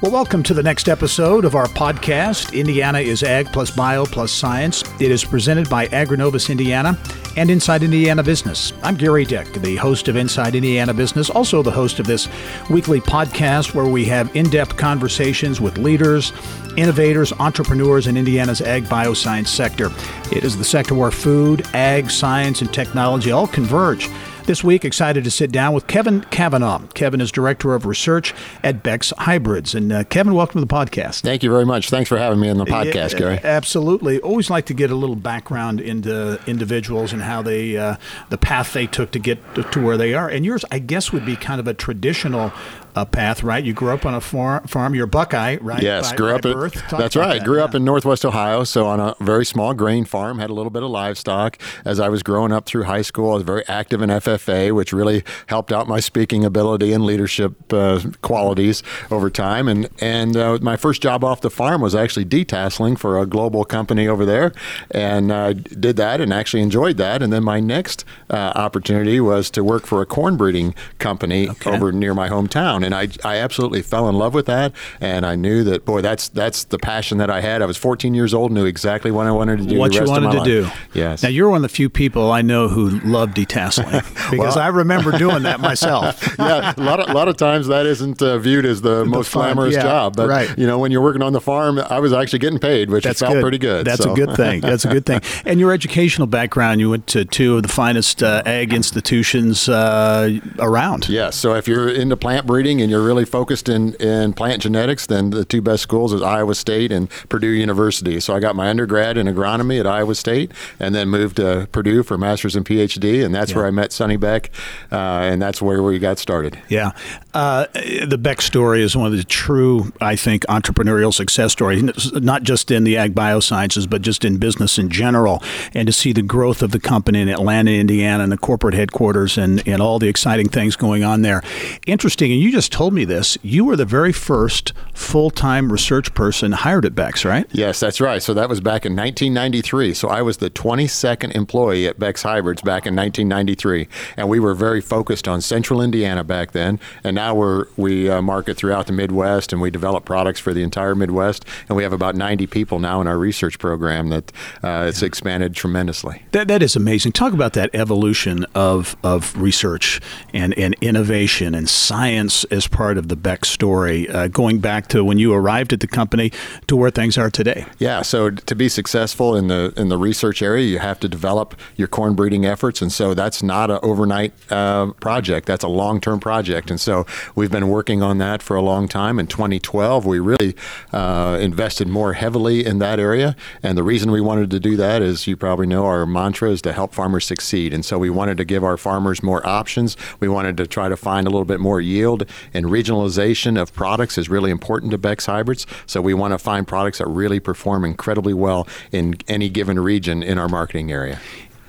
Well, welcome to the next episode of our podcast, Indiana is Ag plus Bio plus Science. It is presented by Agrinovus Indiana and Inside Indiana Business. I'm Gerry Dick, the host of Inside Indiana Business, also the host of this weekly podcast where we have in depth conversations with leaders, innovators, entrepreneurs in Indiana's ag bioscience sector. It is the sector where food, ag, science, and technology all converge. This week, excited to sit down with Kevin Cavanaugh. Kevin is Director of Research at Beck's Hybrids. And uh, Kevin, welcome to the podcast. Thank you very much. Thanks for having me on the podcast, Yeah, Gerry. Absolutely. Always like to get a little background into individuals and how they, uh, the path they took to get to, to where they are. And yours, I guess, would be kind of a traditional uh, path, right? You grew up on a farm. farm. You're a Buckeye, right? Yes, by, grew up at that's right. that, grew up yeah. in Northwest Ohio, so on a very small grain farm. Had a little bit of livestock. As I was growing up through high school, I was very active in FFA, which really helped out my speaking ability and leadership uh, qualities over time. And and uh, my first job off the farm was actually detasseling for a global company over there, and uh, did that and actually enjoyed that. And then my next uh, opportunity was to work for a corn breeding company Okay. over near my hometown, and I I absolutely fell in love with that, and I knew that boy, that's that's the passion that I had. I was 14 years old, knew exactly what I wanted to do. what the you wanted to life. do. Yes. Now you're one of the few people I know who love detasseling because Well- I remember doing that myself. yeah, a lot of, a lot of times that isn't uh, viewed as the, most fun, glamorous yeah, job, but right. you know when you're working on the farm, I was actually getting paid, which That's felt good. pretty good. That's so. a good thing. That's a good thing. And your educational background, you went to two of the finest uh, ag institutions uh, around. Yes. So if you're into plant breeding and you're really focused in, in plant genetics, then the two best schools is Iowa State and Purdue University. So I got my undergrad in agronomy at Iowa State and then moved to Purdue for master's and PhD. And that's Yeah. where I met Sonny Beck. Uh, and that's where we got started. Yeah. Uh, the Beck story is one of the true, I think, entrepreneurial success stories, not just in the ag biosciences, but just in business in general. And to see the growth of the company in Atlanta, Indiana, and the corporate headquarters and, and all the exciting things going on there. Interesting. And you just told me this. You were the very first full time research person hired at Beck's, right? Yes, that's right. So that was back in 1993. So I was the 22nd employee at Beck's Hybrids back in 1993, and we were very focused on Central Indiana back then. And now we're we uh, market throughout the Midwest, and we develop products for the entire Midwest. And we have about 90 people now in our research program that uh, it's expanded tremendously. That, that is amazing. Talk about that evolution of, of research and, and innovation and science as part of the Beck story, uh, going back to when you arrived at the company to where things are today. Yeah, so to be successful in the in the research area, you have to develop your corn breeding efforts, and so that's not an overnight uh, project. That's a long term project, and so we've been working on that for a long time. In 2012, we really uh, invested more heavily in that area, and the reason we wanted to do that is, you probably know, our mantra is to help farmers succeed, and so we wanted to give our farmers more options. We wanted to try to find a little bit more yield, and regionalization of products is really important to Beck's hybrids. So we want to find products that really perform incredibly well in any given region in our marketing area.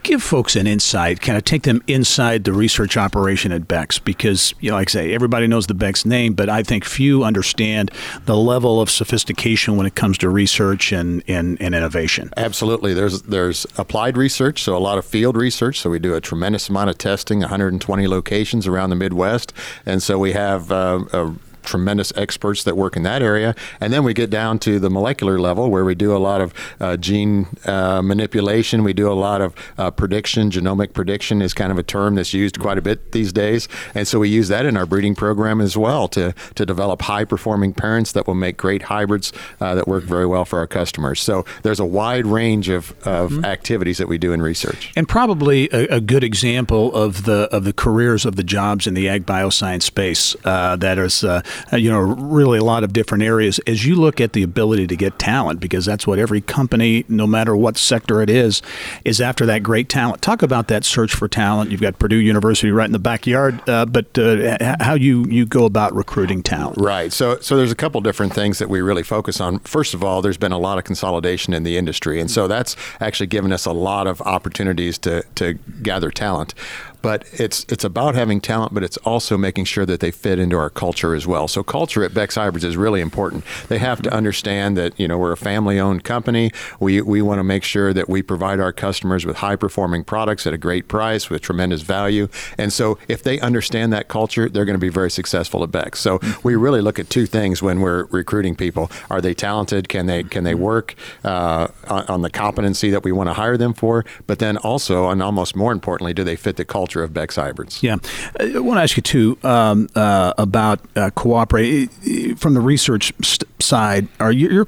Give folks an insight, kind of take them inside the research operation at Beck's because, you know, like I say, everybody knows the Beck's name, but I think few understand the level of sophistication when it comes to research and, and, and innovation. Absolutely. There's there's applied research, so a lot of field research. So we do a tremendous amount of testing, 120 locations around the Midwest, and so we have uh, a tremendous experts that work in that area. And then we get down to the molecular level where we do a lot of uh, gene uh, manipulation. We do a lot of uh, prediction. Genomic prediction is kind of a term that's used quite a bit these days. And so we use that in our breeding program as well to, to develop high performing parents that will make great hybrids uh, that work very well for our customers. So there's a wide range of, of activities that we do in research. And probably a, a good example of the of the careers of the jobs in the ag bioscience space uh, that is, uh, you know, really a lot of different areas. As you look at the ability to get talent, because that's what every company, no matter what sector it is, is after that great talent. Talk about that search for talent. You've got Purdue University right in the backyard, uh, but uh, how you you go about recruiting talent. Right. So, so there's a couple different things that we really focus on. First of all, there's been a lot of consolidation in the industry, and so that's actually given us a lot of opportunities to to gather talent. But it's it's about having talent, but it's also making sure that they fit into our culture as well. So culture at Beck's Hybrids is really important. They have to understand that you know we're a family-owned company. We we want to make sure that we provide our customers with high-performing products at a great price with tremendous value. And so if they understand that culture, they're going to be very successful at Beck's. So we really look at two things when we're recruiting people: Are they talented? Can they can they work uh, on, on the competency that we want to hire them for? But then also, and almost more importantly, do they fit the culture of Beck's Hybrids? Yeah, I want to ask you too um, uh, about uh, cooperate from the research st- side. Are you,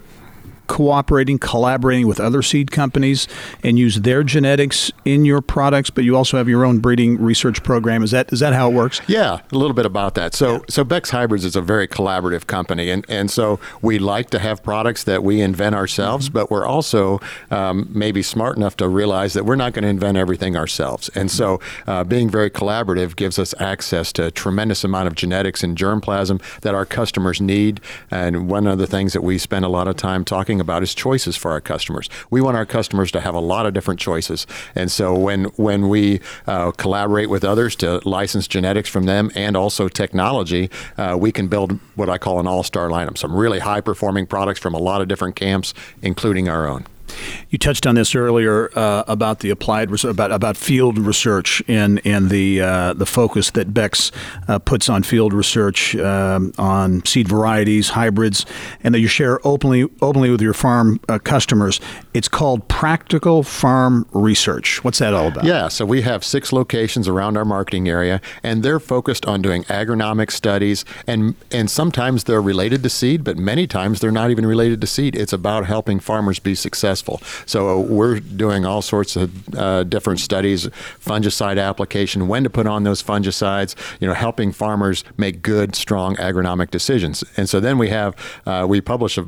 cooperating, collaborating with other seed companies and use their genetics in your products, but you also have your own breeding research program. Is that is that how it works? Yeah, a little bit about that. So yeah. so Beck's Hybrids is a very collaborative company, and and so we like to have products that we invent ourselves, mm-hmm. but we're also um, maybe smart enough to realize that we're not going to invent everything ourselves, and so uh, being very collaborative gives us access to a tremendous amount of genetics and germplasm that our customers need. And one of the things that we spend a lot of time talking about is choices for our customers. We want our customers to have a lot of different choices, and so when when we uh, collaborate with others to license genetics from them and also technology, uh, we can build what I call an all-star lineup. Some really high-performing products from a lot of different camps, including our own. You touched on this earlier uh, about the applied res- about about field research and and the uh, the focus that Beck's uh, puts on field research um, on seed varieties, hybrids, and that you share openly openly with your farm uh, customers. It's called Practical Farm Research. What's that all about? Yeah, so we have six locations around our marketing area, and they're focused on doing agronomic studies, and and sometimes they're related to seed, but many times they're not even related to seed. It's about helping farmers be successful successful. So uh, we're doing all sorts of uh, different studies, fungicide application, when to put on those fungicides, you know, helping farmers make good, strong agronomic decisions. And so then we have, uh, we publish a,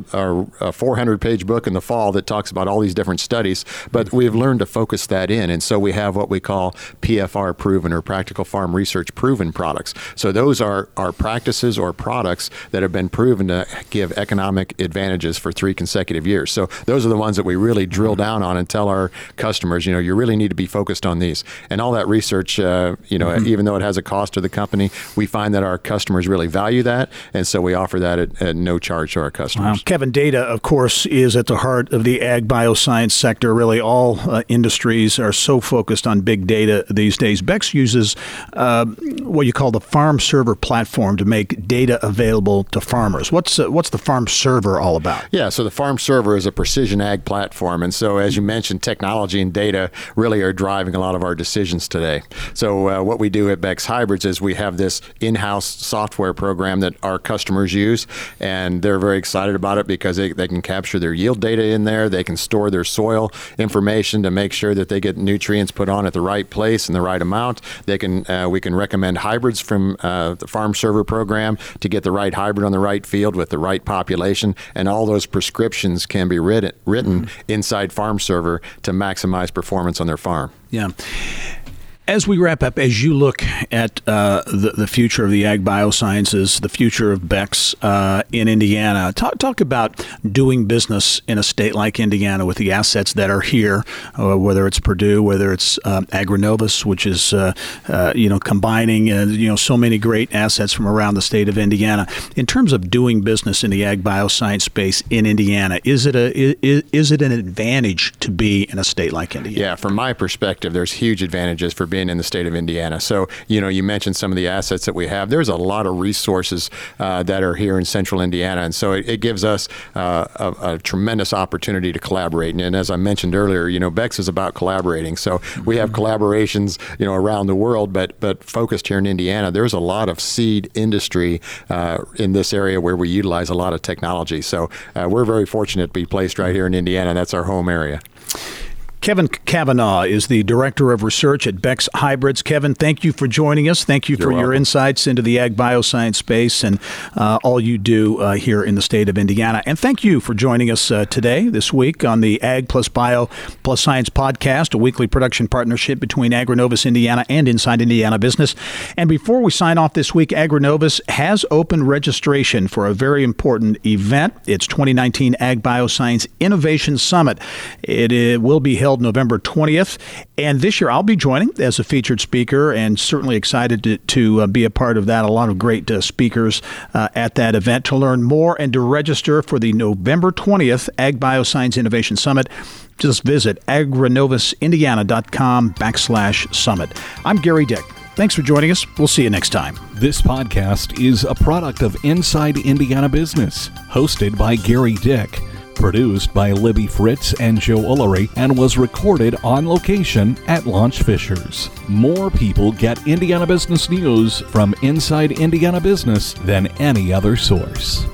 a 400 page book in the fall that talks about all these different studies, but we've learned to focus that in. And so we have what we call PFR proven or practical farm research proven products. So those are, are practices or products that have been proven to give economic advantages for three consecutive years. So those are the ones that we really drill down on and tell our customers, you know, you really need to be focused on these. And all that research, uh, you know, mm-hmm. even though it has a cost to the company, we find that our customers really value that, and so we offer that at, at no charge to our customers. Wow. Kevin, data, of course, is at the heart of the ag bioscience sector. Really, all uh, industries are so focused on big data these days. Beck's uses uh, what you call the farm server platform to make data available to farmers. What's uh, what's the farm server all about? Yeah, so the farm server is a precision ag platform platform. And so, as you mentioned, technology and data really are driving a lot of our decisions today. So, uh, what we do at Beck's Hybrids is we have this in house software program that our customers use, and they're very excited about it because they, they can capture their yield data in there. They can store their soil information to make sure that they get nutrients put on at the right place and the right amount. They can uh, we can recommend hybrids from uh, the farm server program to get the right hybrid on the right field with the right population, and all those prescriptions can be written, written inside farm server to maximize performance on their farm. Yeah. As we wrap up, as you look at uh, the, the future of the ag biosciences, the future of Beck's uh, in Indiana, talk, talk about doing business in a state like Indiana with the assets that are here, uh, whether it's Purdue, whether it's um, Agrinovus, which is uh, uh, you know combining uh, you know so many great assets from around the state of Indiana. In terms of doing business in the ag bioscience space in Indiana, is it a is, is it an advantage to be in a state like Indiana? Yeah, from my perspective, there's huge advantages for being in the state of Indiana. So, you know, you mentioned some of the assets that we have. There's a lot of resources uh, that are here in central Indiana. And so it, it gives us uh, a, a, tremendous opportunity to collaborate. And, as I mentioned earlier, you know, Beck's is about collaborating. So we have collaborations, you know, around the world, but, but focused here in Indiana. There's a lot of seed industry uh, in this area where we utilize a lot of technology. So uh, we're very fortunate to be placed right here in Indiana. That's our home area. Kevin Cavanaugh is the Director of Research at Beck's Hybrids. Kevin, thank you for joining us. Thank you You're for welcome. your insights into the ag bioscience space and uh, all you do uh, here in the state of Indiana. And thank you for joining us uh, today, this week, on the Ag Plus Bio Plus Science podcast, a weekly production partnership between Agrinovus Indiana and Inside Indiana Business. And before we sign off this week, Agrinovus has opened registration for a very important event. It's 2019 Ag Bioscience Innovation Summit. It, it will be held held November 20th. And this year I'll be joining as a featured speaker and certainly excited to, to uh, be a part of that. A lot of great uh, speakers uh, at that event. To learn more and to register for the November 20th Ag Bioscience Innovation Summit, just visit agrinovusindiana.com backslash summit. I'm Gerry Dick. Thanks for joining us. We'll see you next time. This podcast is a product of Inside Indiana Business, hosted by Gerry Dick, produced by Libby Fritz and Joe Ullery, and was recorded on location at Launch Fishers. More people get Indiana business news from Inside Indiana Business than any other source.